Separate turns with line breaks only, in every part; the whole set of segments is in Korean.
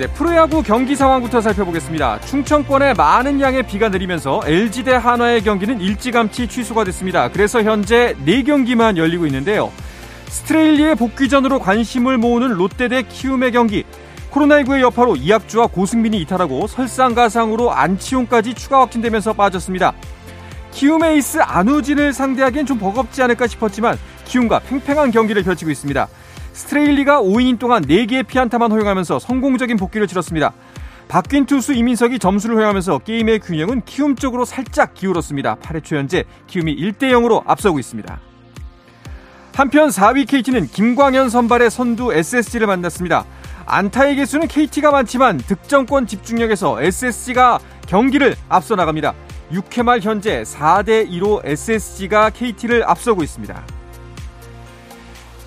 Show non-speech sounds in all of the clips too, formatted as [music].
네, 프로야구 경기 상황부터 살펴보겠습니다. 충청권에 많은 양의 비가 내리면서 LG 대 한화의 경기는 일찌감치 취소가 됐습니다. 그래서 현재 4경기만 열리고 있는데요. 스트레일리의 복귀전으로 관심을 모으는 롯데 대 키움의 경기. 코로나19의 여파로 이학주와 고승민이 이탈하고 설상가상으로 안치홍까지 추가 확진되면서 빠졌습니다. 키움의 에이스 안우진을 상대하기엔 좀 버겁지 않을까 싶었지만 키움과 팽팽한 경기를 펼치고 있습니다. 스트레일리가 5이닝 동안 4개의 피안타만 허용하면서 성공적인 복귀를 치렀습니다. 바뀐 투수 이민석이 점수를 허용하면서 게임의 균형은 키움 쪽으로 살짝 기울었습니다. 8회 초 현재 키움이 1대 0으로 앞서고 있습니다. 한편 4위 KT는 김광현 선발의 선두 SSG를 만났습니다. 안타의 개수는 KT가 많지만 득점권 집중력에서 SSG가 경기를 앞서 나갑니다. 6회 말 현재 4대 2로 SSG가 KT를 앞서고 있습니다.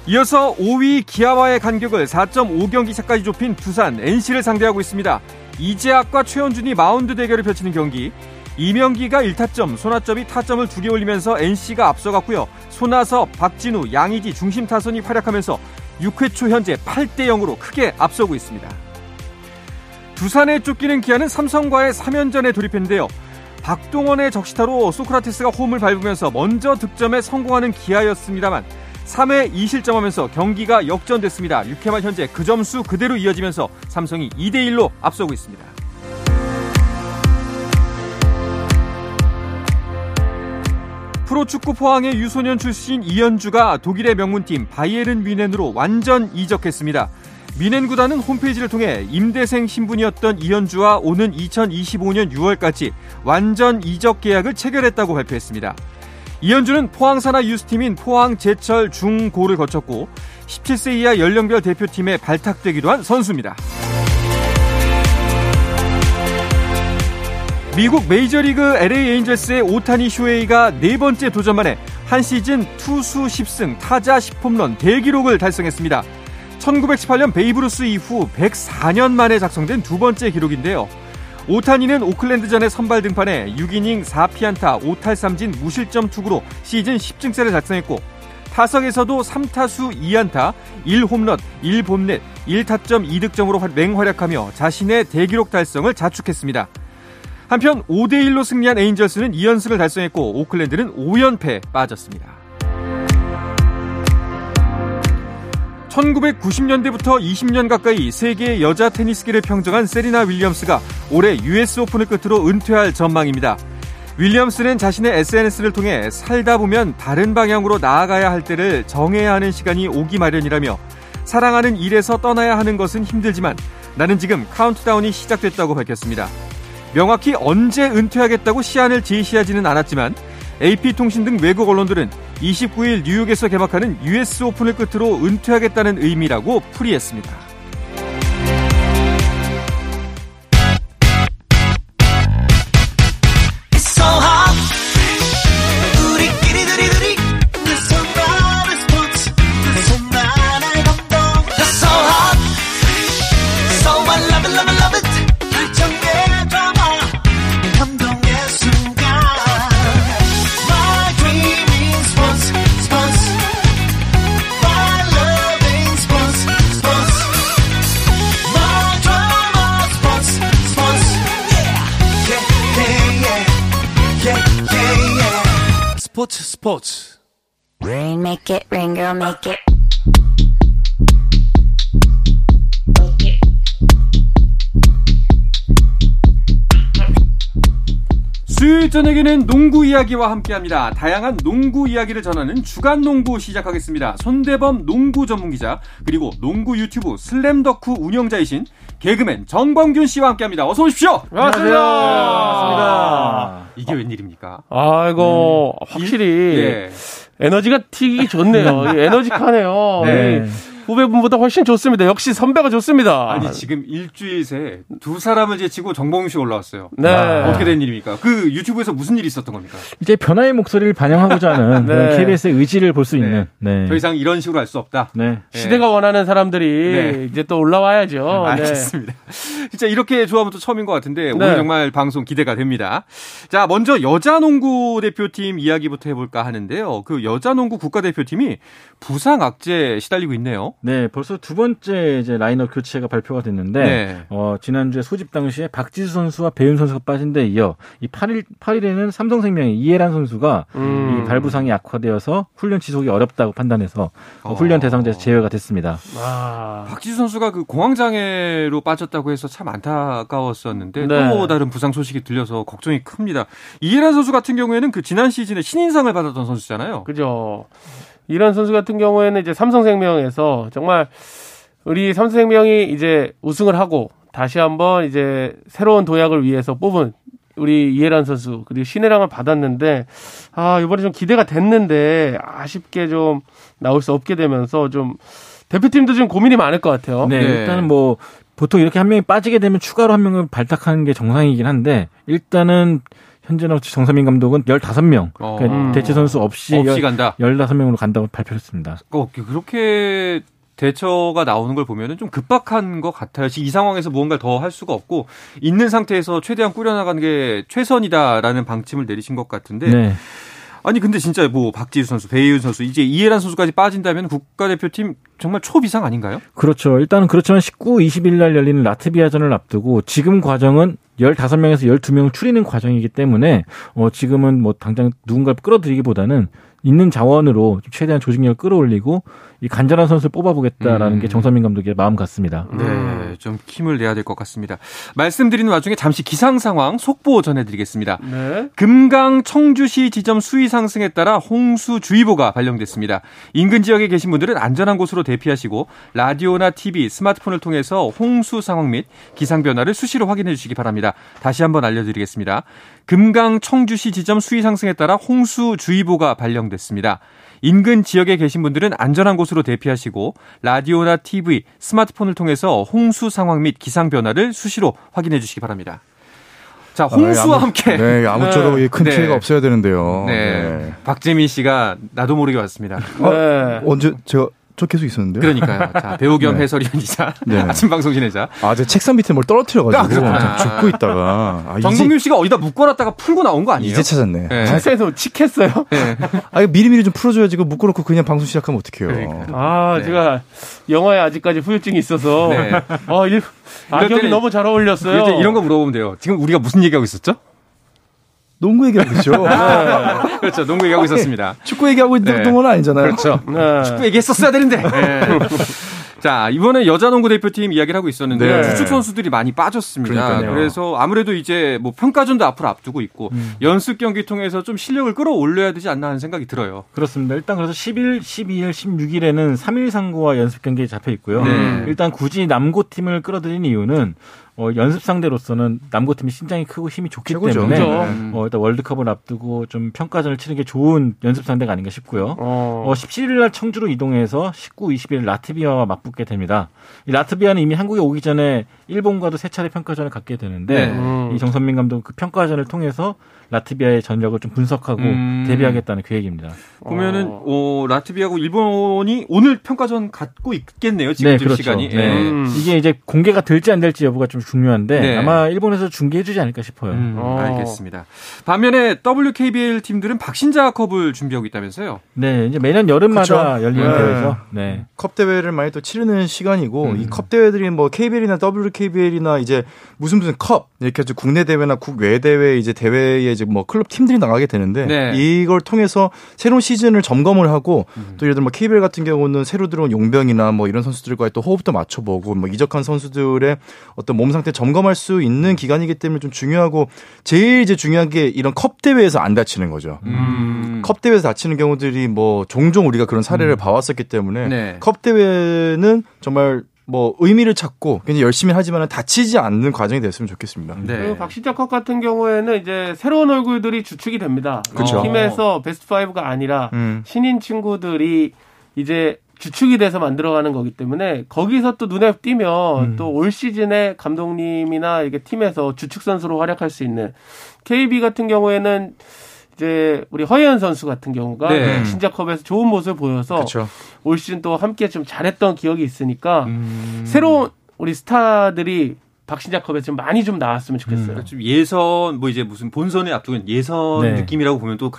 이어서 5위 기아와의 간격을 4.5경기 차까지 좁힌 두산 NC를 상대하고 있습니다. 이재학과 최현준이 마운드 대결을 펼치는 경기. 이명기가 1타점, 손아점이 타점을 두 개 올리면서 NC가 앞서갔고요. 손아섭, 박진우, 양의지 중심 타선이 활약하면서 6회 초 현재 8대 0으로 크게 앞서고 있습니다. 두산에 쫓기는 기아는 삼성과의 3연전에 돌입했는데요. 박동원의 적시타로 소크라테스가 홈을 밟으면서 먼저 득점에 성공하는 기아였습니다만 3회 2실점하면서 경기가 역전됐습니다. 6회 말 현재 그 점수 그대로 이어지면서 삼성이 2대 1로 앞서고 있습니다. 프로축구 포항의 유소년 출신 이현주가 독일의 명문팀 바이에른 뮌헨으로 완전 이적했습니다. 뮌헨 구단은 홈페이지를 통해 임대생 신분이었던 이현주와 오는 2025년 6월까지 완전 이적 계약을 체결했다고 발표했습니다. 이현주는 포항 산하 유스팀인 포항 제철 중고를 거쳤고 17세 이하 연령별 대표팀에 발탁되기도 한 선수입니다. 미국 메이저리그 LA 에인절스의 오타니 쇼헤이가 네 번째 도전 만에 한 시즌 투수 10승 타자 10홈런 대기록을 달성했습니다. 1918년 베이브루스 이후 104년 만에 작성된 두 번째 기록인데요. 오타니는 오클랜드전에 선발 등판해 6이닝 4피안타 5탈삼진 무실점 투구로 시즌 10승째를 달성했고 타석에서도 3타수 2안타 1홈런 1볼넷 1타점 2득점으로 맹활약하며 자신의 대기록 달성을 자축했습니다. 한편 5대1로 승리한 에인절스는 2연승을 달성했고 오클랜드는 5연패 빠졌습니다. 1990년대부터 20년 가까이 세계 여자 테니스계를 평정한 세리나 윌리엄스가 올해 US 오픈을 끝으로 은퇴할 전망입니다. 윌리엄스는 자신의 SNS를 통해 살다 보면 다른 방향으로 나아가야 할 때를 정해야 하는 시간이 오기 마련이라며 사랑하는 일에서 떠나야 하는 것은 힘들지만 나는 지금 카운트다운이 시작됐다고 밝혔습니다. 명확히 언제 은퇴하겠다고 시한을 제시하지는 않았지만 AP통신 등 외국 언론들은 29일 뉴욕에서 개막하는 US 오픈을 끝으로 은퇴하겠다는 의미라고 풀이했습니다. 스포츠 스포츠 Rain make it rain girl make it 수요일 저녁에는 농구 이야기와 함께합니다. 다양한 농구 이야기를 전하는 주간 농구 시작하겠습니다. 손대범 농구 전문 기자 그리고 농구 유튜브 슬램덕후 운영자이신 개그맨 정범균 씨와 함께합니다. 어서 오십시오.
안녕하세요. 반갑습니다.
이게 웬일입니까?
아이고 네. 확실히 예. 에너지가 튀기 좋네요. [laughs] 에너지카네요. 네.
후배분보다 훨씬 좋습니다. 역시 선배가 좋습니다.
아니 지금 일주일 새 두 사람을 제치고 정봉윤 씨 올라왔어요.
네.
아, 어떻게 된 일입니까? 그 유튜브에서 무슨 일이 있었던 겁니까?
이제 변화의 목소리를 반영하고자 하는 [laughs]
네.
KBS의 의지를 볼 수 있는. 네.
더 이상 이런 식으로 할 수 없다.
네.
시대가 원하는 사람들이
네.
이제 또 올라와야죠. [laughs] 네.
알겠습니다. 진짜 이렇게 조합은 또 처음인 것 같은데 오늘
네.
정말 방송 기대가 됩니다. 자, 먼저 여자 농구 대표팀 이야기부터 해볼까 하는데요. 그 여자 농구 국가대표팀이 부상 악재 시달리고 있네요.
네, 벌써 두 번째 이제 라인업 교체가 발표가 됐는데
네.
어, 지난주에 소집 당시에 박지수 선수와 배윤 선수가 빠진 데 이어 이 8일 8일에는 삼성생명의 이해란 선수가
음.
이 발부상이 악화되어서 훈련 지속이 어렵다고 판단해서 어,
어.
훈련 대상자에서 제외가 됐습니다.
아.
박지수 선수가 그 공황 장애로 빠졌다고 해서 참 안타까웠었는데
네.
또 다른 부상 소식이 들려서 걱정이 큽니다. 이해란 선수 같은 경우에는 그 지난 시즌에 신인상을 받았던 선수잖아요.
그죠. 이런 선수 같은 경우에는 이제 삼성생명에서 정말 우리 삼성생명이 이제 우승을 하고 다시 한번 이제 새로운 도약을 위해서 뽑은 우리 이해란 선수 그리고 신혜랑을 받았는데 아 이번에 좀 기대가 됐는데 아쉽게 좀 나올 수 없게 되면서 좀 대표팀도 좀 고민이 많을 것 같아요.
네,
네.
일단은 뭐 보통 이렇게 한 명이 빠지게 되면 추가로 한 명을 발탁하는 게 정상이긴 한데 일단은 현재는 정서민 감독은 15명
어.
그러니까
음.
대체 선수 없이,
없이 간다.
15명으로 간다고 발표했습니다.
어, 그렇게 대처가 나오는 걸 보면은 좀 급박한 것 같아요. 지금 이 상황에서 무언가를 더 할 수가 없고 있는 상태에서 최대한 꾸려나가는 게 최선이다라는 방침을 내리신 것 같은데
네.
아니 근데 진짜 뭐 박지수 선수, 배희윤 선수 이제 이해란 선수까지 빠진다면 국가대표팀 정말 초비상 아닌가요?
그렇죠. 일단은 그렇지만 19, 20일 날 열리는 라트비아전을 앞두고 지금 과정은 15명에서 12명을 추리는 과정이기 때문에 어 지금은 뭐 당장 누군가를 끌어들이기보다는 있는 자원으로 최대한 조직력을 끌어올리고 이 간절한 선수를 뽑아보겠다라는
음.
게 정선민 감독의 마음 같습니다.
네, 좀 힘을 내야 될 것 같습니다. 말씀드리는 와중에 잠시 기상 상황 속보 전해드리겠습니다.
네.
금강 청주시 지점 수위 상승에 따라 홍수 주의보가 발령됐습니다. 인근 지역에 계신 분들은 안전한 곳으로 대피하시고 라디오나 TV, 스마트폰을 통해서 홍수 상황 및 기상 변화를 수시로 확인해 주시기 바랍니다. 다시 한번 알려드리겠습니다. 금강 청주시 지점 수위 상승에 따라 홍수 주의보가 발령됐습니다. 인근 지역에 계신 분들은 안전한 곳으로 대피하시고 라디오나 TV, 스마트폰을 통해서 홍수 상황 및 기상 변화를 수시로 확인해 주시기 바랍니다. 자, 홍수와
아, 아무-
함께
네, 아무쪼록
네.
큰
네.
피해가 없어야 되는데요.
네. 박재민 씨가 나도 모르게 왔습니다.
네.
언제 제가 저 계속 있었는데요?
그러니까요. [laughs] 자, 배우 겸
네.
해설위원이자 [laughs]
네.
아침 방송 진행자
아, 제 책상 밑에 뭘 떨어뜨려가지고
아,
죽고 있다가 아,
정동윤 씨가 어디다 묶어놨다가 풀고 나온 거 아니에요?
이제 찾았네.
네.
책상에서 칙했어요.
네.
아, 이거 미리미리 좀 풀어줘야지. 이거 묶어놓고 그냥 방송 시작하면 어떡해요.
그러니까.
아,
네.
제가 영화에 아직까지 후유증이 있어서
네.
아, 일, 악역이
때는-
너무 잘 어울렸어요.
이런 거 물어보면 돼요. 지금 우리가 무슨 얘기하고 있었죠?
농구 얘기하고 있죠. [laughs]
그렇죠. 농구 얘기하고 있었습니다.
축구 얘기하고 있는
네.
동안 아니잖아요.
그렇죠.
네.
축구 얘기했었어야 되는데. 네. 자, 이번에 여자 농구 대표팀 이야기를 하고 있었는데
네.
주축 선수들이 많이 빠졌습니다.
그러니까요.
그래서 아무래도 이제 뭐 평가전도 앞으로 앞두고 있고
음.
연습 경기 통해서 좀 실력을 끌어올려야 되지 않나 하는 생각이 들어요.
그렇습니다. 일단 그래서 10일, 12일, 16일에는 3일 상고와 연습 경기에 잡혀 있고요.
네.
일단 굳이 남고 팀을 끌어들인 이유는 어, 연습 상대로서는 남고 팀이 신장이 크고 힘이 좋기
최고죠.
때문에
그죠.
음.
어, 일단 월드컵을 앞두고 좀 평가전을 치는 게 좋은 연습 상대가 아닌가 싶고요.
어.
어, 17일 날 청주로 이동해서 19, 20일 라트비아와 맞붙게 됩니다. 이 라트비아는 이미 한국에 오기 전에 일본과도 세 차례 평가전을 갖게 되는데
네.
음.
이 정선민 감독 그 평가전을 통해서 라트비아의 전력을 좀 분석하고
음.
대비하겠다는 계획입니다.
보면은 어, 라트비아하고 일본이 오늘 평가전 갖고 있겠네요. 지금 시간이.
네.
예.
음.
이게 이제 공개가 될지 안 될지 여부가 좀 중요한데
네.
아마 일본에서 중계해주지 않을까 싶어요.
음,
어.
알겠습니다. 반면에 WKBL 팀들은 박신자 컵을 준비하고 있다면서요?
네, 이제 매년 여름마다
그쵸.
열리는
네.
대회죠. 네.
컵 대회를 많이 또 치르는 시간이고
음.
이컵 대회들이 뭐 KBL이나 WKBL이나 이제 무슨 무슨 컵 이렇게 해서 국내 대회나 국외 대회 이제 대회에 이제 뭐 클럽 팀들이 나가게 되는데
네.
이걸 통해서 새로운 시즌을 점검을 하고
음.
또 예를 들어 뭐 KBL 같은 경우는 새로 들어온 용병이나 뭐 이런 선수들과의 또 호흡도 맞춰보고 뭐 이적한 선수들의 어떤 몸 상태 점검할 수 있는 기간이기 때문에 좀 중요하고 제일 이제 중요한 게 이런 컵 대회에서 안 다치는 거죠.
음.
컵 대회에서 다치는 경우들이 뭐 종종 우리가 그런 사례를 봐왔었기 때문에
네.
컵 대회는 정말 뭐 의미를 찾고 굉장히 열심히 하지만 다치지 않는 과정이 됐으면 좋겠습니다.
네.
그리고 박신자컵 같은 경우에는 이제 새로운 얼굴들이 주축이 됩니다.
그쵸.
팀에서 베스트 5가 아니라
음.
신인 친구들이 이제 주축이 돼서 만들어가는 거기 때문에 거기서 또 눈에 띄면
음.
또올 시즌에 감독님이나 이게 팀에서 주축 선수로 활약할 수 있는 KB 같은 경우에는 이제 우리 허예은 선수 같은 경우가
네.
신자컵에서 좋은 모습을 보여서
그렇죠.
올 시즌 또 함께 좀 잘했던 기억이 있으니까
음.
새로운 우리 스타들이 박신자컵에 좀 많이 좀 나왔으면 좋겠어요.
그러니까 좀 예선 뭐 이제 무슨 본선에 앞두고 예선
네.
느낌이라고 보면 또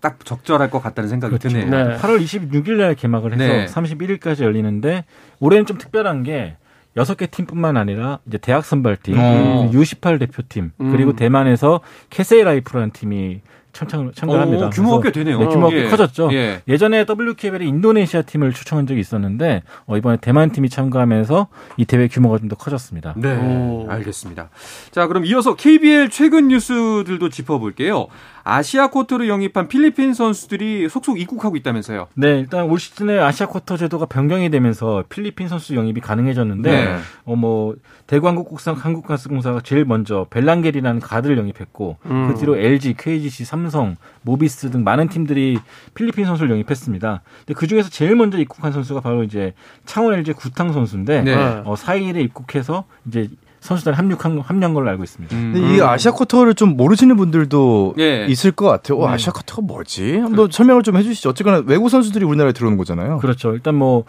딱 적절할 것 같다는 생각이
그렇죠.
드네요.
네.
8월 26일 날 개막을 해서
네.
31일까지 열리는데 올해는 좀 특별한 게 여섯 개 팀뿐만 아니라 이제 대학 선발팀,
어.
U18 대표팀,
음.
그리고 대만에서 캐세이 라이프라는 팀이 참참, 참가합니다.
어, 규모가 꽤 되네요.
네, 규모가 꽤
예.
커졌죠.
예.
예전에 WKBL에 인도네시아 팀을 초청한 적이 있었는데 어, 이번에 대만 팀이 참가하면서 이 대회 규모가 좀 더 커졌습니다.
네,
오.
알겠습니다. 자, 그럼 이어서 KBL 최근 뉴스들도 짚어볼게요. 아시아 쿼터로 영입한 필리핀 선수들이 속속 입국하고 있다면서요.
네, 일단 올 시즌에 아시아 쿼터 제도가 변경이 되면서 필리핀 선수 영입이 가능해졌는데
네.
어뭐 대구 한국국상 한국가스공사가 제일 먼저 벨랑겔이라는 가드를 영입했고
음.
그 뒤로 LG, KGC, 삼성, 모비스 등 많은 팀들이 필리핀 선수를 영입했습니다. 근데 그 중에서 제일 먼저 입국한 선수가 바로 이제 창원 LG 구탕 선수인데
네.
어, 4일에 입국해서 이제 선수단 합류한 합류한 걸로 알고 있습니다.
음.
근데 이 아시아 쿼터를 좀 모르시는 분들도
예.
있을 것 같아요. 어, 아시아 쿼터가 뭐지? 한번 설명을 좀 해주시죠. 어쨌거나 외국 선수들이 우리나라에 들어오는 거잖아요.
그렇죠. 일단 뭐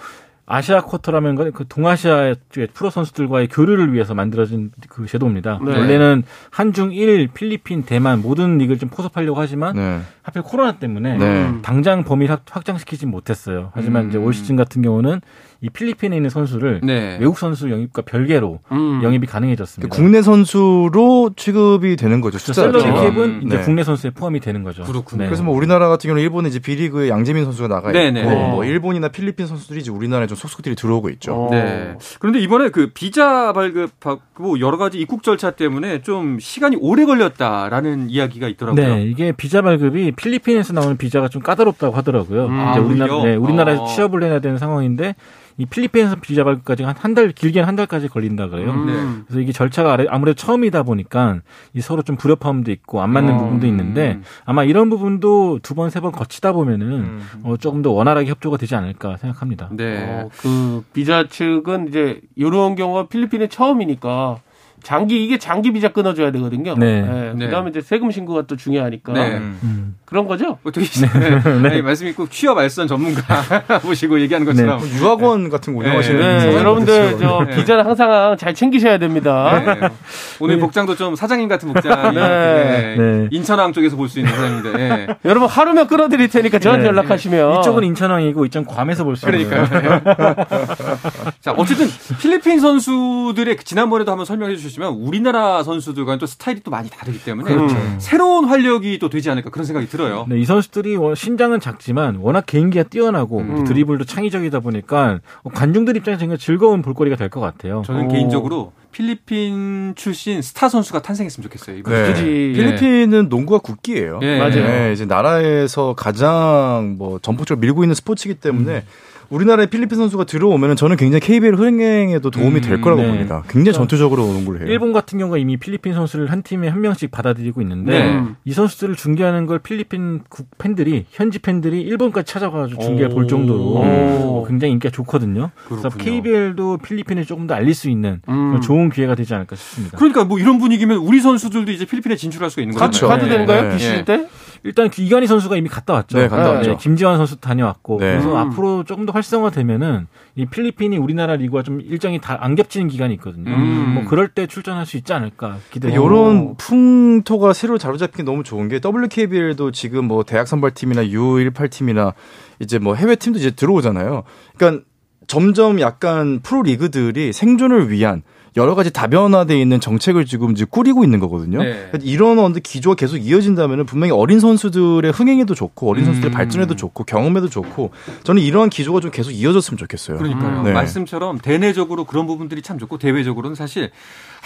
아시아 쿼터라면 건그 동아시아 쪽의 프로 선수들과의 교류를 위해서 만들어진 그 제도입니다.
네.
원래는 한중 일, 필리핀, 대만 모든 리그를 좀 포섭하려고 하지만
네.
하필 코로나 때문에
네.
당장 범위를 확- 확장시키지 못했어요. 하지만
음.
이제 올 시즌 같은 경우는 이 필리핀에 있는 선수를
네.
외국 선수 영입과 별개로
음.
영입이 가능해졌습니다.
국내 선수로 취급이 되는 거죠.
그렇죠. 셀러리 캡은 이제
네.
국내 선수에 포함이 되는 거죠.
그렇군요.
네.
그래서 뭐 우리나라 같은 경우는 일본에 이제 B리그에 양재민 선수가 나가 있고
네네.
뭐 일본이나 필리핀 선수들이 이제 우리나라에 좀 속속들이 들어오고 있죠.
어.
네. 그런데 이번에 그 비자 발급하고 여러 가지 입국 절차 때문에 좀 시간이 오래 걸렸다라는 이야기가 있더라고요.
네, 이게 비자 발급이 필리핀에서 나오는 비자가 좀 까다롭다고 하더라고요.
음.
이제
아,
우리나라? 네, 우리나라에서
어.
취업을 해야 되는 상황인데 이 필리핀에서 비자 발급까지 한 한 달, 길게는 한 달까지 걸린다 그래요.
음.
네.
그래서 이게 절차가 아래- 아무래도 처음이다 보니까 이 서로 좀 불협화음도 있고 안 맞는
어.
부분도 있는데 아마 이런 부분도 두 번, 세번 거치다 보면은 어, 조금 더 원활하게 협조가 되지 않을까 생각합니다.
네.
어, 그 비자 측은 이제 이런 경우가 필리핀에 처음이니까 장기 이게 장기 비자 끊어줘야 되거든요.
네.
네.
그다음에 이제 세금 신고가 또 중요하니까
네.
음.
그런 거죠.
어떻게 네. 아니, 말씀이 꼭 취업 알선 전문가 모시고 [laughs] 얘기하는 것처럼
뭐 유학원 같은 거 운영하시는
네,
네, 여러분들. 저
네.
비자를 항상 잘 챙기셔야 됩니다.
네. 오늘 복장도 좀 사장님 같은 복장이
네.
네.
네.
인천항 쪽에서 볼 수 있는 사장인데 네.
여러분 하루면 끌어드릴 테니까 저한테
네.
연락하시면
이쪽은 인천항이고 이쪽은 괌에서 볼 수 있는
그러니까요. [laughs] 자, 어쨌든 필리핀 선수들의 지난번에도 한번 설명해 주셨 지만 우리나라 선수들과는 또 스타일이 또 많이 다르기 때문에
그렇죠.
새로운 활력이 또 되지 않을까 그런 생각이 들어요.
네, 이 선수들이 워- 신장은 작지만 워낙 개인기가 뛰어나고
음.
드리블도 창의적이다 보니까 관중들 입장에서 정말 즐거운 볼거리가 될 것 같아요.
저는
오.
개인적으로 필리핀 출신 스타 선수가 탄생했으면 좋겠어요. 이번
네.
그지.
필리핀은 농구가 국기예요.
예.
맞아요.
네, 이제 나라에서 가장 뭐 전폭적으로 밀고 있는 스포츠이기 때문에 우리나라에 필리핀 선수가 들어오면 저는 굉장히 KBL 흥행에도 도움이 될
음,
거라고
네.
봅니다. 굉장히 전투적으로 농구를 해요.
일본 같은 경우가 이미 필리핀 선수를 한 팀에 한 명씩 받아들이고 있는데
네.
이 선수들을 중계하는 걸 필리핀 국 팬들이 현지 팬들이 일본까지 찾아가서 중계를
오.
볼 정도로
오.
어, 굉장히 인기가 좋거든요. 그래서
그렇군요.
KBL도 필리핀을 조금 더 알릴 수 있는
음.
좋은 기회가 되지 않을까 싶습니다.
그러니까 뭐 이런 분위기면 우리 선수들도 이제 필리핀에 진출할 수가 있는 거죠.
그렇죠.
가도
네.
되는 거예요?
네.
예.
때?
일단 그 이관희 선수가 이미 갔다 왔죠.
네, 갔다
왔죠.
김지환 선수 다녀왔고
네.
그래서
음.
앞으로 조금 더 활성화되면은 이 필리핀이 우리나라 리그와 좀 일정이 다 안 겹치는 기간이 있거든요.
음.
뭐 그럴 때 출전할 수 있지 않을까 기대.
이런 풍토가 새로 자로잡힌 게 너무 좋은 게 WKBL도 지금 뭐 대학 선발팀이나 U18 팀이나 이제 뭐 해외 팀도 이제 들어오잖아요. 그러니까 점점 약간 프로 리그들이 생존을 위한 여러 가지 다변화되어 있는 정책을 지금 이제 꾸리고 있는 거거든요.
네.
이런 어느 기조가 계속 이어진다면 분명히 어린 선수들의 흥행에도 좋고 어린 선수들의
음.
발전에도 좋고 경험에도 좋고 저는 이러한 기조가 좀 계속 이어졌으면 좋겠어요.
그러니까요.
음.
네.
말씀처럼 대내적으로 그런 부분들이 참 좋고 대외적으로는 사실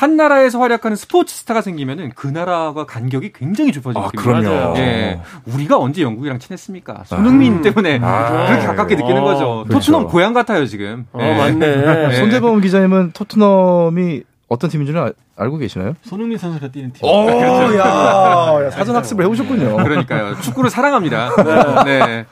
한 나라에서 활약하는 스포츠 스타가 생기면은 그 나라가 간격이 굉장히 좁아지기
아, 그럼요.
맞아요.
예. 우리가 언제 영국이랑 친했습니까? 손흥민 때문에
아,
그렇게 가깝게 느끼는
어,
거죠.
그렇죠.
토트넘 고향 같아요 지금.
어,
예.
맞네.
네.
손대범 기자님은 토트넘이 어떤 팀인 줄은 아- 알고 계시나요?
손흥민 선수가 뛰는 팀.
오, [laughs] 야, 야, [laughs] 사전 학습을 해오셨군요.
그러니까요. 축구를 사랑합니다. 네.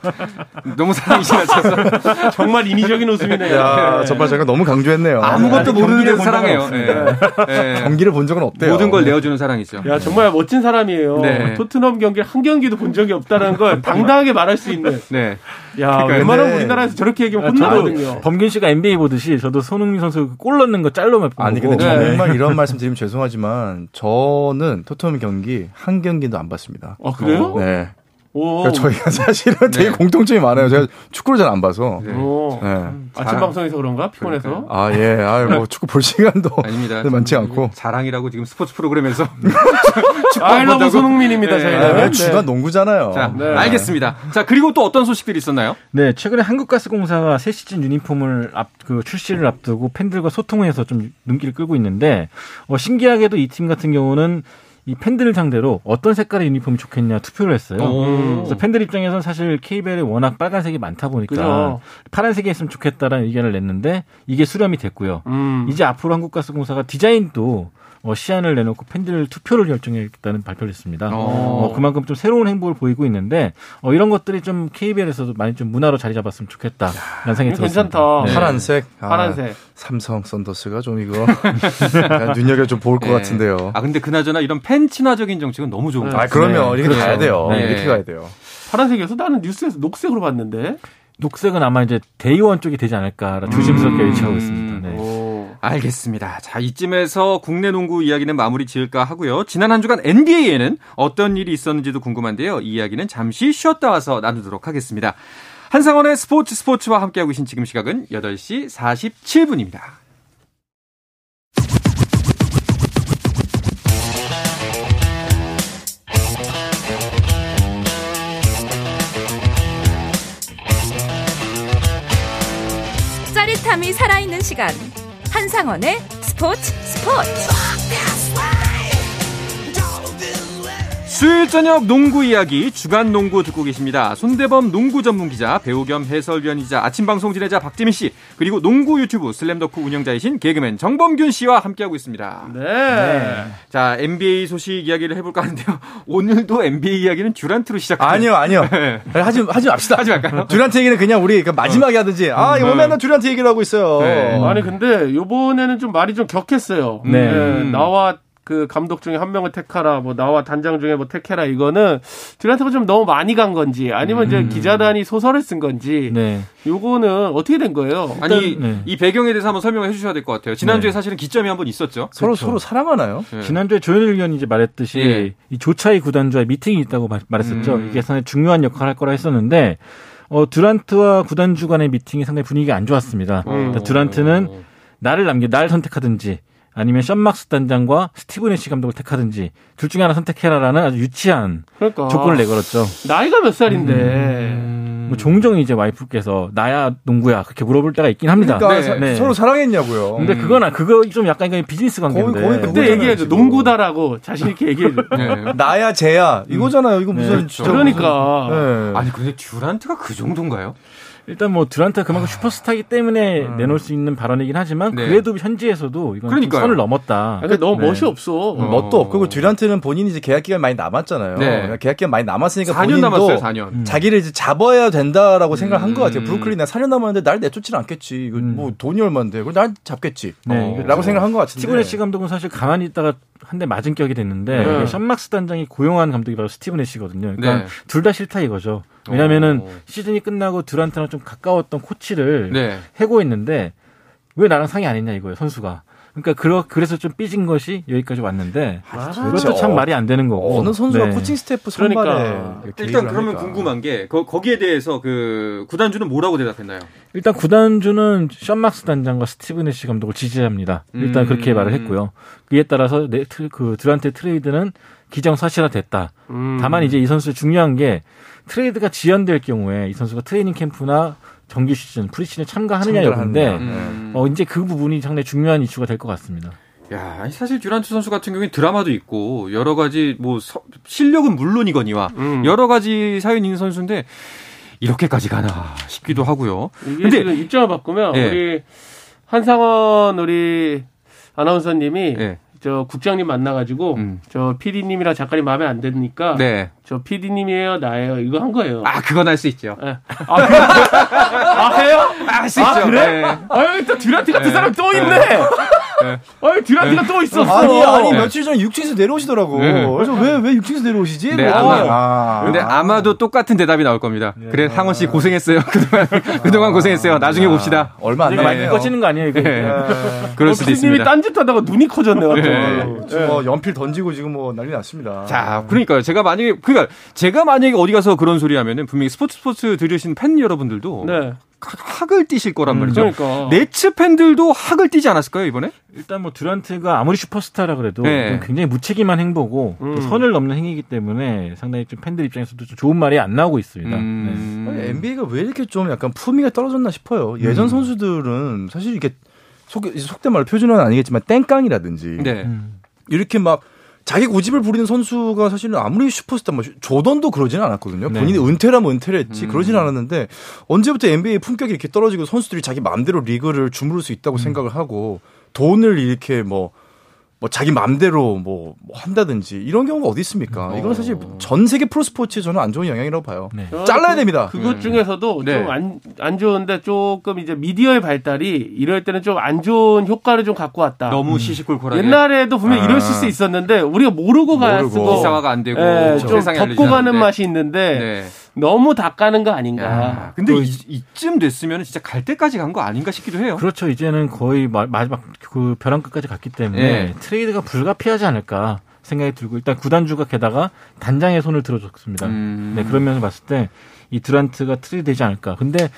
너무 사랑이 지나쳐서 [laughs]
정말 인위적인 웃음이네요.
야, 정말 제가 너무 강조했네요.
아무것도
네.
모르는
경기를 데본 적은
사랑해요. 네. 네.
경기를 본 적은 없대요.
모든 걸 내어주는 사랑이죠.
야 정말 멋진 사람이에요.
네.
토트넘 경기 한 경기도 본 적이 없다는 걸 당당하게 말할 수 있는.
네.
야. 웬만하면
네.
우리나라에서 저렇게 얘기하면 혼나거든요.
범균 씨가 NBA 보듯이 저도 손흥민 선수 골 넣는 거 짤로 몇 번
아니 근데
네.
정말 이런 말씀 드리 면 죄송하지만 저는 토트넘 경기 한 경기도 안 봤습니다.
아 그래요?
네.
오.
그러니까 저희가 사실은 되게
네.
공통점이 많아요. 제가 축구를 잘 안 봐서.
네.
오.
네.
아침 방송에서 그런가 피곤해서.
아 예, 아 뭐 축구 볼 시간도 [laughs]
아닙니다.
많지 않고.
자랑이라고 지금 스포츠 프로그램에서 [laughs]
아이러브
본다고?
손흥민입니다
네.
저희는.
아,
네.
주간 농구잖아요.
자,
네.
알겠습니다. 자, 그리고 또 어떤 소식들이 있었나요?
네, 최근에 한국가스공사가 새 시즌 유니폼을 앞, 그 출시를 앞두고 팬들과 소통을 해서 좀 눈길을 끌고 있는데, 어, 신기하게도 이 팀 같은 경우는 이 팬들을 상대로 어떤 색깔의 유니폼이 좋겠냐 투표를 했어요.
오.
그래서 팬들 입장에서는 사실 KBL에 워낙 빨간색이 많다 보니까
그죠.
파란색이 했으면 좋겠다라는 의견을 냈는데 이게 수렴이 됐고요.
음.
이제 앞으로 한국가스공사가 디자인도 어, 시안을 내놓고 팬들 투표를 결정했다는 발표를 했습니다.
어.
어, 그만큼 좀 새로운 행보를 보이고 있는데 어, 이런 것들이 좀 KBL에서도 많이 좀 문화로 자리 잡았으면 좋겠다라는 생각이 들었습니다.
괜찮다.
네.
파란색. 아,
파란색.
삼성 썬더스가 좀 이거 [laughs] 눈여겨 좀 볼것
네.
같은데요.
아, 근데 그나저나 이런 팬 친화적인 정책은 너무 좋은
네.
것
아,
같아요.
그러면
네,
이렇게
그렇죠.
가야 돼요.
네.
이렇게 가야 돼요.
파란색이어서 나는 뉴스에서 녹색으로 봤는데.
녹색은 아마 이제 대의원 쪽이 되지 않을까 조심스럽게
음.
예측하고 있습니다. 네.
오.
알겠습니다. 자, 이쯤에서 국내 농구 이야기는 마무리 지을까 하고요. 지난 한 주간 NBA에는 어떤 일이 있었는지도 궁금한데요. 이 이야기는 잠시 쉬었다 와서 나누도록 하겠습니다. 한상원의 스포츠 스포츠와 함께하고 계신 지금 시각은 8시 47분입니다.
짜릿함이 살아있는 시간 한상원의 스포츠 스포츠
수요일 저녁 농구 이야기 주간 농구 듣고 계십니다. 손대범 농구 전문 기자, 배우 겸 해설위원이자 아침 방송 진행자 박재민 씨, 그리고 농구 유튜브 슬램더크 운영자이신 개그맨 정범균 씨와 함께하고 있습니다.
네.
자, NBA 소식 이야기를 해볼까 하는데요. [laughs] 오늘도 NBA 이야기는 듀란트로 시작합니다.
아니요, 아니요. [laughs] 하지, 하지 맙시다.
하지 말까요?
듀란트 얘기는 그냥 우리 그 마지막에 하든지. 아, 이거 맨날 듀란트 얘기를 하고 있어요.
네.
아니 근데 요번에는 좀 말이 좀 격했어요.
네.
음.
나와 그 감독 중에 한 명을 택하라, 뭐 나와 단장 중에 뭐 택해라 이거는 듀란트가 좀 너무 많이 간 건지 아니면 이제 기자단이 소설을 쓴 건지
네.
요거는 어떻게 된 거예요?
아니,
네.
이 배경에 대해서 한번 설명을 해주셔야 될 것 같아요. 지난주에
네.
사실은 기점이 한번 있었죠.
서로,
그렇죠.
서로 사랑하나요?
네.
지난주에 조현일 위원이 이제 말했듯이
예.
이 조차이 구단주와의 미팅이 있다고 말- 말했었죠.
음.
이게 상당히 중요한 역할을 할 거라 했었는데 어, 듀란트와 구단주 간의 미팅이 상당히 분위기가 안 좋았습니다.
음.
그러니까 듀란트는 나를 남겨 나를 선택하든지 아니면 션 막스 단장과 스티브 내쉬 감독을 택하든지 둘 중에 하나 선택해라라는 아주 유치한
그러니까
조건을 내걸었죠.
나이가 몇 살인데
음.
뭐 종종 이제 와이프께서 나야 농구야 그렇게 물어볼 때가 있긴 합니다.
그러니까
네.
사-
네.
서로 사랑했냐고요.
근데 그거나 그거 좀 약간 비즈니스 관계인데.
거의- 거의
그때
그거잖아요,
얘기해줘
지금.
농구다라고 자신 있게 얘기해줘. [laughs]
네.
나야 쟤야 이거잖아요. 이거 무슨
네,
그러니까
무슨- 네.
아니, 근데 듀란트가 그 정도인가요?
일단 뭐 듀란트가 그만큼 슈퍼스타이기 때문에 내놓을 수 있는 발언이긴 하지만
네.
그래도 현지에서도 이건 좀
그러니까요.
선을 넘었다.
아, 근데 너무
네.
멋이 없어.
어.
멋도 없고 그리고 듀란트는 본인이 이제 계약 기간 많이 남았잖아요.
네.
그러니까 계약 기간 많이 남았으니까
4년
본인도
남았어요, 4년.
자기를 이제 잡아야 된다라고 생각한 것 같아요.
음.
브루클린 나 4년 남았는데 날 내쫓지는 않겠지. 이거
음.
뭐 돈이 얼마인데. 그걸 날 잡겠지.
네,
어,
그렇죠.
라고 생각한 것 같은데.
스티븐 애쉬 감독은 사실 가만히 있다가 한 대 맞은 격이 됐는데
네.
션 막스 단장이 고용한 감독이 바로 스티브 내쉬거든요. 그러니까
네.
둘다 싫다 이거죠. 왜냐면은
오.
시즌이 끝나고 듀란트랑 좀 가까웠던 코치를
네.
해고 했는데 왜 나랑 상의 안 했냐 이거예요 선수가. 그러니까 그러, 그래서 좀 삐진 것이 여기까지 왔는데 이것도 참 말이 안 되는 거고.
어느 선수가
네.
코칭 스태프 선발에
그러니까.
일단 그러면
합니까?
궁금한 게 거, 거기에 대해서 그 구단주는 뭐라고 대답했나요?
일단 구단주는 션 막스 단장과 스티브 내쉬 감독을 지지합니다. 일단
음.
그렇게 말을 했고요. 그에 따라서 네, 트- 그 듀란트 트레이드는 기정 사실화됐다.
음.
다만 이제 이 선수 중요한 게 트레이드가 지연될 경우에 이 선수가 트레이닝 캠프나 정규 시즌, 프리시즌에 참가하느냐 여부인데
하느냐.
음.
어 이제 그 부분이 상당히 중요한 이슈가 될 것 같습니다.
야, 아니, 사실 듀란트 선수 같은 경우에 드라마도 있고 여러 가지 뭐 서- 실력은 물론이거니와
음.
여러 가지 사연이 있는 선수인데 이렇게까지 가나 싶기도 하고요.
이게
근데-
지금 입장을 바꾸면
예.
우리 한상원 우리 아나운서님이
예.
저 국장님 만나가지고
음.
저 PD님이랑 작가님 마음에 안 드니까
네.
저 PD님이에요 나예요 이거 한 거예요.
아, 그건 할 수 있죠.
예. 아, 그래? 아 해요?
할수
아,
있죠.
그래?
네.
아유 또 듀란트 같은 사람 또 있네. 아유 듀란트가 또 있었어.
아니 아니 며칠 전에 6층에서 내려오시더라고.
네.
그래서 왜왜 6층에서 내려오시지?
네,
뭐.
아마-
아.
근데 아 마도 똑같은 대답이 나올 겁니다. 그래, 상원 씨 고생했어요. [laughs] 그동안, 그동안 고생했어요. 나중에 봅시다.
얼마 안 남았네요.
꺼지는 거 아니에요, 이거?
네. 그럴 수도
PD님이
있습니다.
딴짓하다가 눈이 커졌네 갑자기.
네.
지금 뭐 연필 던지고 지금 뭐 난리 났습니다.
자, 그러니까요. 제가 만약에, 그러니까 제가 만약에 어디 가서 그런 소리 하면은 분명히 스포츠 스포츠 들으신 팬 여러분들도
네.
학을 띠실 거란 말이죠.
그러니까.
네츠 팬들도 학을 띠지 않았을까요, 이번에?
일단 뭐 듀란트가 아무리 슈퍼스타라 그래도
네.
굉장히 무책임한 행보고 또
음.
선을 넘는 행위이기 때문에 상당히 좀 팬들 입장에서도 좀 좋은 말이 안 나오고 있습니다.
음.
아니, NBA가 왜 이렇게 좀 약간 품위가 떨어졌나 싶어요. 예전
음.
선수들은 사실 이게 속, 속된 말로 표준어는 아니겠지만 땡깡이라든지
네.
네. 음.
이렇게 막 자기 고집을 부리는 선수가 사실은 아무리 슈퍼스타 뭐 조던도 그러지는 않았거든요.
네.
본인이 은퇴라면 은퇴를 했지
음.
그러지는 않았는데 언제부터 NBA 품격이 이렇게 떨어지고 선수들이 자기 마음대로 리그를 주무를 수 있다고 생각을 하고 돈을 이렇게 뭐 뭐 자기 마음대로 뭐, 뭐 한다든지 이런 경우가 어디 있습니까? 이건 사실 전 세계 프로 스포츠에 저는 안 좋은 영향이라고 봐요.
네.
잘라야 됩니다.
그것
네.
중에서도
네.
좀안 안 좋은데 조금 이제 미디어의 발달이 이럴 때는 좀 안 좋은 효과를 좀 갖고 왔다.
너무 시시콜콜하게.
옛날에도 분명
아.
이러실 수 있었는데 우리가 모르고
모르고.
갔고
기사화가 안 되고
예, 좀 덮고 가는. 맛이 있는데
네.
너무 닦아는 거 아닌가.
야, 근데 이, 이쯤 됐으면 진짜 갈 때까지 간 거 아닌가 싶기도 해요.
그렇죠. 이제는 거의 마, 마지막 그 벼랑 끝까지 갔기 때문에
네.
트레이드가 불가피하지 않을까 생각이 들고 일단 구단주가 게다가 단장의 손을 들어줬습니다.
음.
네, 그런 면에서 봤을 때이 듀란트가 트레이드 되지 않을까. 근데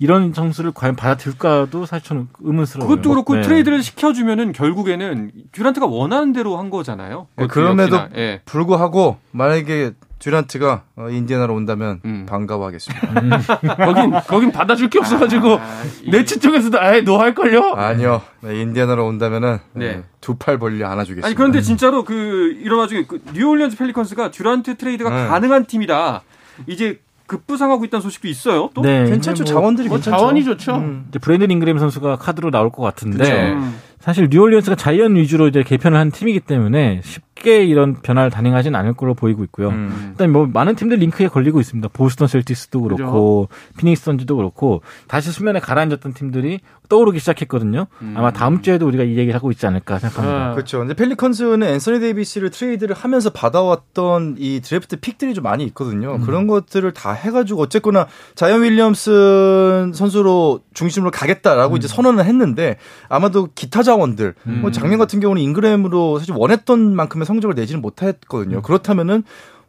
이런 점수를 과연 받아들일까도 사실 저는 의문스러워요.
그것도 그렇고
네.
트레이드를 시켜주면은 결국에는 듀란트가 원하는 대로 한 거잖아요.
네, 그럼에도
예.
불구하고 만약에 듀란트가 어, 인디애나로 온다면
음.
반가워하겠습니다. [laughs]
거긴 거긴 받아줄 게 없어가지고
이-
내치 쪽에서도 아예 너할 걸요.
아니요, 네, 인디애나로 온다면은
네.
두팔 벌려 안아주겠습니다.
아니 그런데 진짜로 그 이런 와중에 그 뉴올리언즈 펠리컨스가 듀란트 트레이드가
네.
가능한 팀이다. 이제 급부상하고 있다는 소식도 있어요. 또
네,
괜찮죠.
뭐
자원들이
뭐
괜찮죠.
자원이 좋죠.
음.
이제 브랜든 잉그램 선수가 카드로 나올 것 같은데
그쵸.
음.
사실 뉴올리언스가 자이언 위주로 이제 개편을 한 팀이기 때문에 쉽 게 이런 변화를 단행하진 않을 걸로 보이고 있고요.
음.
일단 뭐 많은 팀들 링크에 걸리고 있습니다. 보스턴 셀티스도 그렇고 피닉스 선즈도 그렇고 다시 수면에 가라앉았던 팀들이 떠오르기 시작했거든요.
음.
아마 다음 주에도 우리가 이 얘기를 하고 있지 않을까 생각합니다.
아.
그렇죠. 근데 펠리컨스는 앤서니 데이비스를 트레이드를 하면서 받아왔던 이 드래프트 pick들이 좀 많이 있거든요. 그런 것들을 다 해가지고 어쨌거나 자이언 윌리엄슨 선수로 중심으로 가겠다라고 이제 선언을 했는데 아마도 기타 자원들 뭐 작년 같은 경우는 잉그램으로 사실 원했던 만큼의 성적을 내지는 못했거든요. 그렇다면은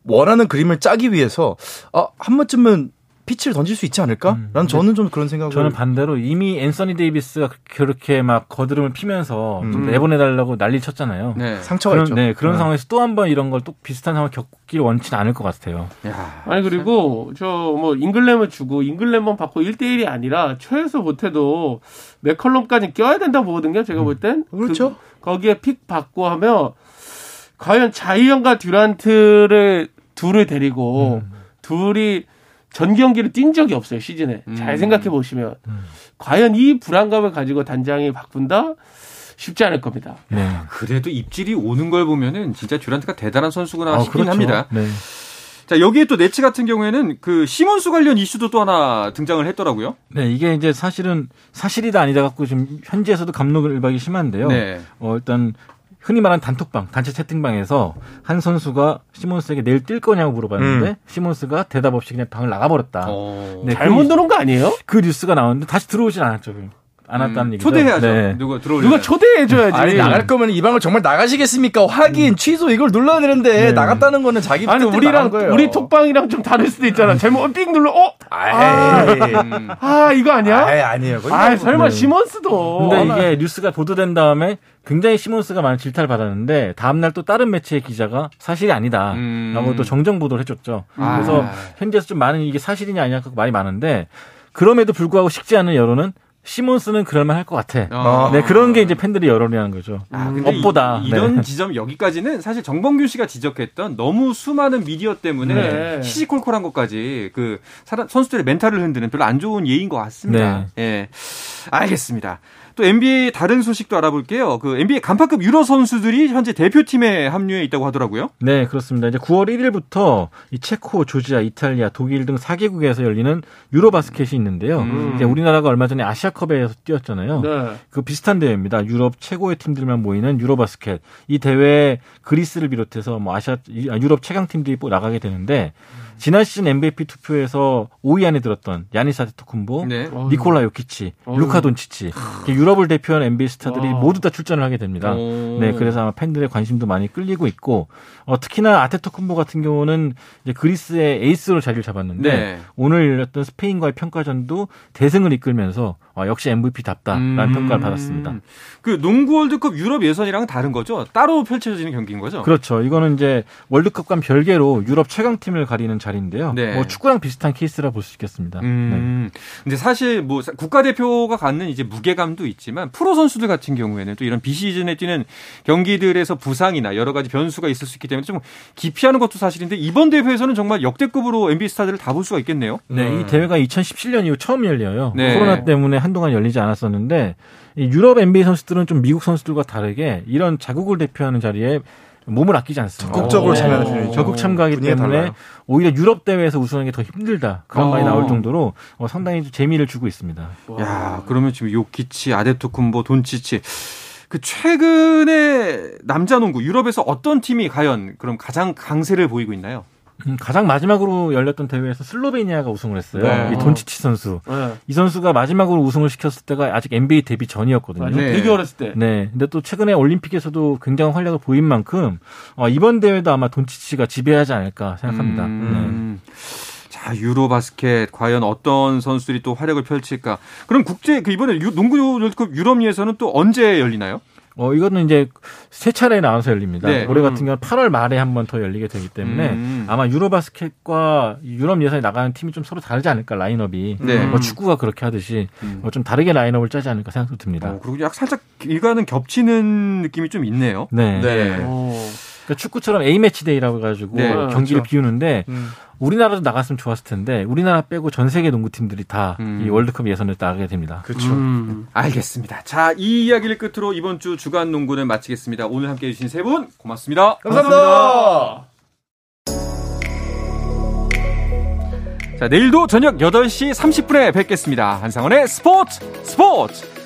원하는 그림을 짜기 위해서 아, 한 번쯤은 피치를 던질 수 있지 않을까?라는 저는 좀 그런 생각을
저는 반대로 이미 앤서니 데이비스가 그렇게 막 거드름을 피면서 좀
음.
내보내달라고 난리 쳤잖아요.
네.
상처가
그런,
있죠.
네, 그런
네.
상황에서 또 한 번 이런 걸 또 비슷한 상황 겪기를 원치는 않을 것 같아요.
야.
아니 그리고 저 뭐 잉그램을 주고 잉그램만 받고 1대1이 아니라 최소 못해도 맥컬럼까지 껴야 된다고 보거든요. 제가 볼 땐.
그렇죠.
그- 거기에 pick 받고 하면 과연 자이언과 듀란트를 둘을 데리고 둘이 전 경기를 뛴 적이 없어요 시즌에. 잘
음.
생각해 보시면 과연 이 불안감을 가지고 단장이 바꾼다 쉽지 않을 겁니다.
네.
그래도 입질이 오는 걸 보면은 진짜 듀란트가 대단한 선수구나
아,
싶긴 합니다.
네.
자 여기에 또 네츠 같은 경우에는 그 시몬스 관련 이슈도 또 하나 등장을 했더라고요.
네, 이게 이제 사실은 사실이다 아니다 갖고 지금 현지에서도 감론을박이 심한데요.
네.
어, 일단 흔히 말하는 단톡방, 단체 채팅방에서 한 선수가 시몬스에게 내일 뛸 거냐고 물어봤는데
음.
시몬스가 대답 없이 그냥 방을 나가버렸다.
어.
네,
잘못
그,
들은 거 아니에요?
그 뉴스가 나왔는데 다시 들어오진 않았죠. 않았다는
음,
얘기죠.
초대해야죠.
네.
누가 들어올
누가 초대해줘야지.
아니 나갈 거면 이 방을 정말 나가시겠습니까? 확인 취소 이걸 눌러야 되는데
네.
나갔다는 거는 자기
아니 우리랑. 우리 톡방이랑 좀 다를 수도 있잖아. 잘못 삑 눌러. 어?
아이,
음.
아 이거 아니야?
아이 아니에요.
아 설마
네.
시몬스도.
근데 이게 뉴스가 보도된 다음에 굉장히 시몬스가 많은 질타를 받았는데 다음날 또 다른 매체의 기자가 사실이 아니다.
음.
라고 또 정정 보도를 해줬죠.
아.
그래서 현지에서 좀 많은 이게 사실이냐 아니냐 그 말이 많은데 그럼에도 불구하고 식지 않은 여론은 시몬스는 그럴만 할 것 같아.
아.
네, 그런 게 이제 팬들이 여론이라는 거죠.
아, 근데
업보다.
이, 런
네.
지점 여기까지는 사실 정범균 씨가 지적했던 너무 수많은 미디어 때문에
네.
시시콜콜한 것까지 그 사람, 선수들의 멘탈을 흔드는 별로 안 좋은 예인 것 같습니다.
네.
예, 알겠습니다. 또 NBA 다른 소식도 알아볼게요. 그 NBA 간파급 유로 선수들이 현재 대표팀에 합류해 있다고 하더라고요.
네, 그렇습니다. 이제 9월 1일부터 이 체코, 조지아, 이탈리아, 독일 등 4개국에서 열리는 유로 바스켓이 있는데요.
음.
이제 우리나라가 얼마 전에 아시아컵에서 뛰었잖아요.
네.
그 비슷한 대회입니다. 유럽 최고의 팀들만 모이는 유로 바스켓. 이 대회 그리스를 비롯해서 뭐 아시아 이- 아, 유럽 최강 팀들이 또 나가게 되는데 지난 시즌 MVP 투표에서 5위 안에 들었던 야니스 아테토쿤보,
네.
니콜라 요키치,
어휴.
루카 돈치치 유럽을 대표하는 NBA 스타들이
와.
모두 다 출전을 하게 됩니다.
오.
네, 그래서 아마 팬들의 관심도 많이 끌리고 있고 어, 특히나 아테토쿤보 같은 경우는 이제 그리스의 에이스로 자리를 잡았는데
네.
오늘 열렸던 스페인과의 평가전도 대승을 이끌면서 어, 역시 MVP답다라는
음.
평가를 받았습니다.
그 농구 월드컵 유럽 예선이랑은 다른 거죠? 따로 펼쳐지는 경기인 거죠?
그렇죠. 이거는 이제 월드컵과 별개로 유럽 최강팀을 가리는 자 리인데요.
네.
뭐 축구랑 비슷한 케이스라 볼 수 있겠습니다. 네.
음. 근데 사실 뭐 국가대표가 갖는 이제 무게감도 있지만 프로 선수들 같은 경우에는 또 이런 비시즌에 뛰는 경기들에서 부상이나 여러 가지 변수가 있을 수 있기 때문에 좀 기피하는 것도 사실인데 이번 대회에서는 정말 역대급으로 NBA 스타들을 다 볼 수가 있겠네요.
네, 이 대회가 2017년 이후 처음 열려요.
네.
코로나 때문에 한동안 열리지 않았었는데 이 유럽 NBA 선수들은 좀 미국 선수들과 다르게 이런 자국을 대표하는 자리에 몸을 아끼지 않습니다.
적극적으로
어,
참여하는.
적극 참가하기 때문에
달라요.
오히려 유럽 대회에서 우승하는 게 더 힘들다. 그런
어.
말이 나올 정도로 어, 상당히 좀 재미를 주고 있습니다.
야, 그러면 지금 요키치, 아데토쿤보, 돈치치 그 최근에 남자 농구 유럽에서 어떤 팀이 과연 그럼 가장 강세를 보이고 있나요?
음, 가장 마지막으로 열렸던 대회에서 슬로베니아가 우승을 했어요.
네.
이 돈치치 선수.
네.
이 선수가 마지막으로 우승을 시켰을 때가 아직 NBA 데뷔 전이었거든요.
네.
되게 어렸을 때.
네. 근데 또 최근에 올림픽에서도 굉장한 활약을 보인 만큼 어, 이번 대회도 아마 돈치치가 지배하지 않을까 생각합니다. 네.
음. 자, 유로 바스켓 과연 어떤 선수들이 또 활약을 펼칠까? 그럼 국제 그 이번에 유- 농구 월드컵 유럽 예선은 또 언제 열리나요?
어, 이거는 이제 세 차례 나눠서 열립니다.
네.
올해 같은 경우는 8월 말에 한 번 더 열리게 되기 때문에
음.
아마 유로바스켓과 유럽 예선에 나가는 팀이 좀 서로 다르지 않을까 라인업이.
네.
뭐 축구가 그렇게 하듯이
음.
어, 좀 다르게 라인업을 짜지 않을까 생각도 듭니다.
어, 그리고 약 살짝 일과는 겹치는 느낌이 좀 있네요.
네.
네.
오.
그러니까 축구처럼 A 매치 데이라고 해가지고
네,
경기를
그렇죠.
비우는데
음.
우리나라도 나갔으면 좋았을 텐데 우리나라 빼고 전 세계 농구팀들이 다이
음.
월드컵 예선을 나가게 됩니다.
그렇죠.
음.
알겠습니다. 자, 이 이야기를 끝으로 이번 주 주간 농구는 마치겠습니다. 오늘 함께 해주신 세 분 고맙습니다.
감사합니다.
자, 내일도 저녁 8시 30분에 뵙겠습니다. 한상원의 스포츠 스포츠!